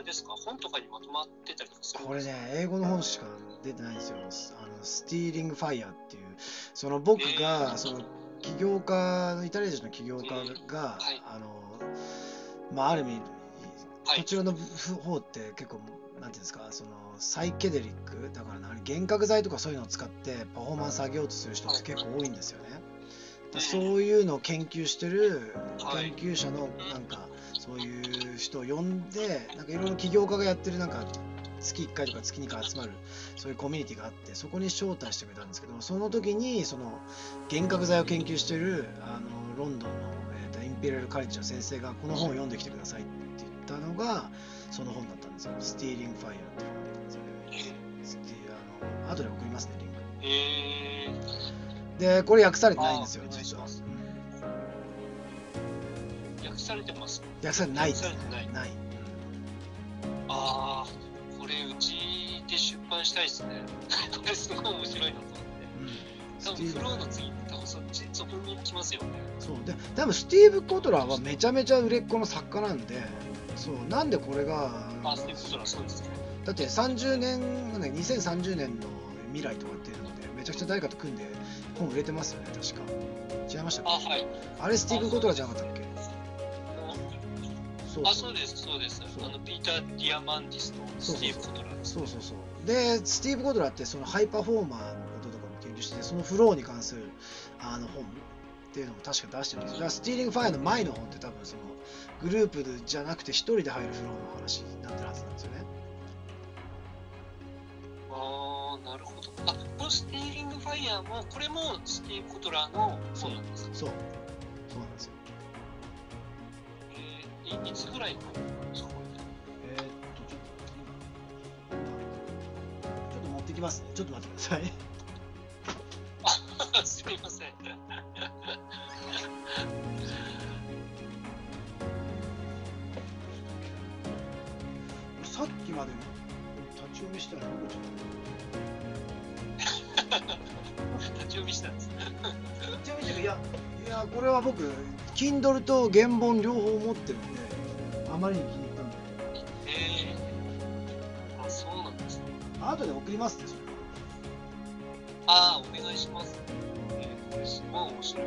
れですか？本とかにまとまってたりとかするんこれね、英語の本しか出てないんですよ。あの、スティーリング・ファイヤーっていう、その僕えが、ー。その起業家の、イタリア人の起業家が、はい。あの、まあ、ある意味、はい。こちらの方って結構、なんていうんですか、そのサイケデリック、だからな幻覚剤とかそういうのを使ってパフォーマンス上げようとする人って結構多いんですよね。だそういうのを研究してるはい。研究者のなんかそういう人を呼んでなんかいろいろ起業家がやってるなんか月1回とか月2回集まるそういうコミュニティがあってそこに招待してくれたんですけどその時にその幻覚剤を研究してるあのロンドンの、えーとインペリアルカレッジの先生がこの本を読んできてくださいって言ったのがその本だったんですよ「スティーリング・ファイヤー」っていう本であの後で送りますねリンク。えー、でこれ訳されてないんですよ実は。訳されてます？訳されてない。です訳されてない。ない。ああこれうちで出版したいですね。これすごい面白いなと思って。うん。多分フローの次多分そっちそこに行きますよね。そう。で多分スティーブ・コトラーはめちゃめちゃ売れっ子の作家なんでそう。なんでこれがあスティーブ・コトラーそうですね。だって30年なんだっけ2030年の未来とかっていうのでめちゃくちゃ誰かと組んで本売れてますよね確か。違いましたあはい。あれスティーブ・コトラーじゃなかったっけ？あそう。ですそうです。そう。あのピーター・ディアマンディスとスティーブ・コトラ。そうそうそう。でスティーブ・コトラーってそのハイパフォーマーのこととかも研究しててそのフローに関するあの本っていうのも確か出してるんですよ。だから Stealing Fire の前の本って多分そのグループじゃなくて一人で入るフローの話になってるはずなんですよねああなるほど。あこの Stealing Fire もこれもスティーブ・コトラーのそうなんですか？そう。そうなんですよ。えーいいつぐらいのなんですかこえーっとちょっとちょっと持ってきますね。ちょっと待ってください。れ すみません。さっきまで立ち読みしたらどこ行っちゃった立ち読みしたんですちなみにいや、いや、これは僕、Kindle と原本両方持ってるんで、あまりに気に入ったんで、えー、あそうなんですね。後で送りますね、それああお願いしますえー、これすごい面白い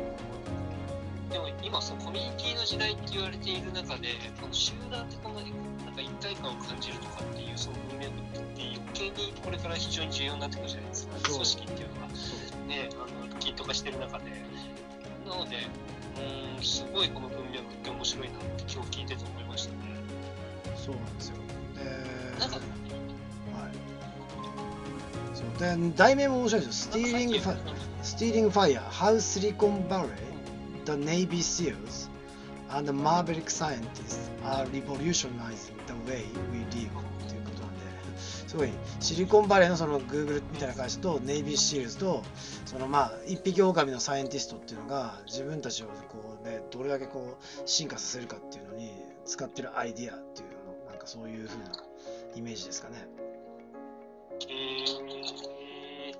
でも今そのコミュニティの時代って言われている中でこの集団ってこのなんか一体感を感じるとかっていうその文面って余計にこれから非常に重要になってくるじゃないですか。組織っていうのがねあのギグ化してる中で。なのでうーんすごいこの文脈って面白いなって今日聞いてて思いましたね。そうなんですよ。で、なんかはい。そう。で、題名も面白いですよ。 Stealing Fi、Stealing Fire、How Silicon Valley, the Navy SEALs, and the Maverick Scientists are revolutionizing way we live ということなんで、すごいシリコンバレーのその Google みたいな会社と Navy SEALs とそのまあ一匹狼のサイエンティストっていうのが自分たちをこうねどれだけこう進化させるかっていうのに使ってるアイディアっていうのなんかそういう風なイメージですかね。え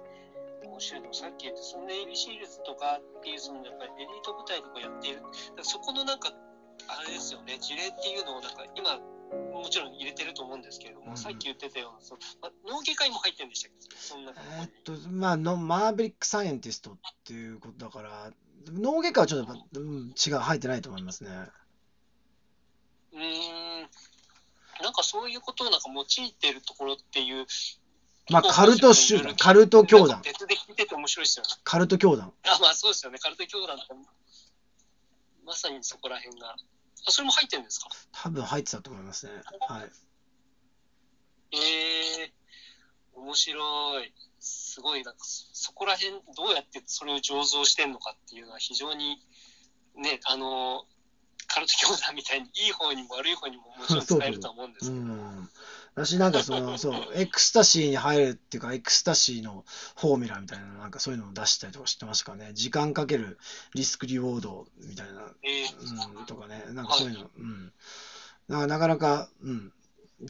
ー、面白いのさっき言ったその Navy SEALs とかっていうそのやっぱりエリート部隊とかやっているそこのなんかあれですよね事例っていうのをなんか今もちろん入れてると思うも、うん。さっき言ってたようなその、ま、脳外科医も入ってるんでしたっけ？そんなえーっとまあの maverick scientist っていうことだから脳外科はちょっと、うん、違う入ってないと思いますね。うーん。なんかそういうことをなんか用いてるところっていうまあカルト集団カルト教団。別で聞いてて面白いですよね。カルト教団。あまあそうですよね。カルト教団ってまさにそこら辺があそれも入ってるんですか？多分入ってたと思いますね。はい。ええ面白い。すごい、なんかそ、そこら辺、どうやってそれを醸造してんのかっていうのは非常に、ね、あの、カルト教団みたいにいい方にも悪い方にももちろん使えるとは思うんですうけど。ん。私なんかその、そう、エクスタシーに入るっていうか、エクスタシーの formula みたいな、なんかそういうのを出したりとか知ってますかね。時間かける risk reward みたいな、ええうん、とかね、なんかそういうの、うん。だからなかなか、うん、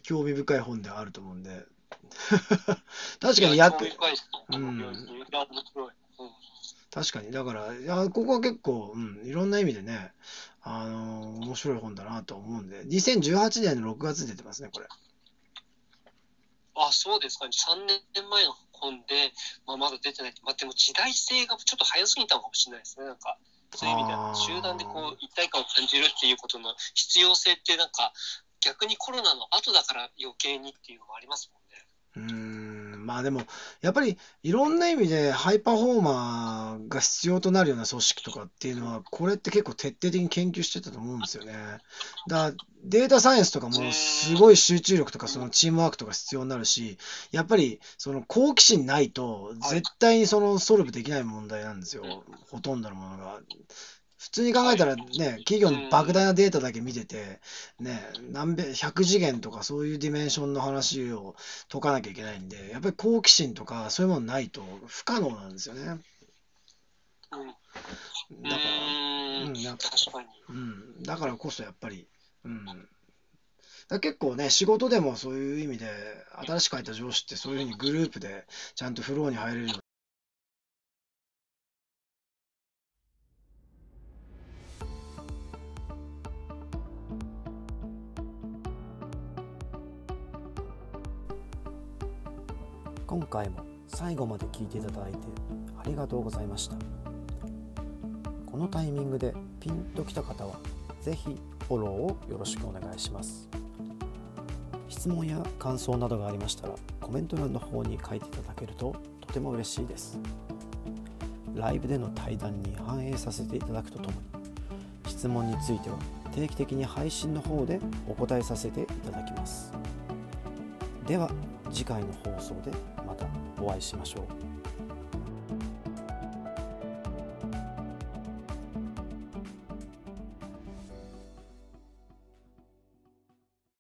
興味深い本ではあると思うんで。確かにやっ興味深いですうんいや、面白い。うん確かに、だから、いや、ここは結構、うん、いろんな意味でね、あのー面白い本だなと思うんで、2018年の6月に出てますね、これ。あ、そうですかね。3年前の本で、まあ、まだ出てない。まあ、でも時代性がちょっと早すぎたのかもしれないですね。なんか、そういう意味では、集団でこう、一体感を感じるっていうことの必要性って、なんか、逆にコロナの後だから余計にっていうのもありますもんね。うーんまあでもやっぱりいろんな意味でハイパフォーマーが必要となるような組織とかっていうのはこれって結構徹底的に研究してたと思うんですよね。だからデータサイエンスとかもすごい集中力とかそのチームワークとか必要になるしやっぱりその好奇心ないと絶対にそのソルブできない問題なんですよほとんどのものが。普通に考えたらね、企業の莫大なデータだけ見てて、ね、何百100次元とかそういうディメンションの話を解かなきゃいけないんで、やっぱり好奇心とかそういうものないと不可能なんですよね。うん。うだから。うんなんか確かに。うん、だからこそやっぱり、うん。だ結構ね、仕事でもそういう意味で、新しく入った上司ってそういうふうにグループでちゃんとフローに入れるよ今回も最後まで聞いていただいてありがとうございました。このタイミングでピンときた方は是非フォローをよろしくお願いします。質問や感想などがありましたらコメント欄の方に書いていただけるととても嬉しいです。ライブでの対談に反映させていただくとともに質問については定期的に配信の方でお答えさせていただきます。では次回の放送でまたお会いしましょう。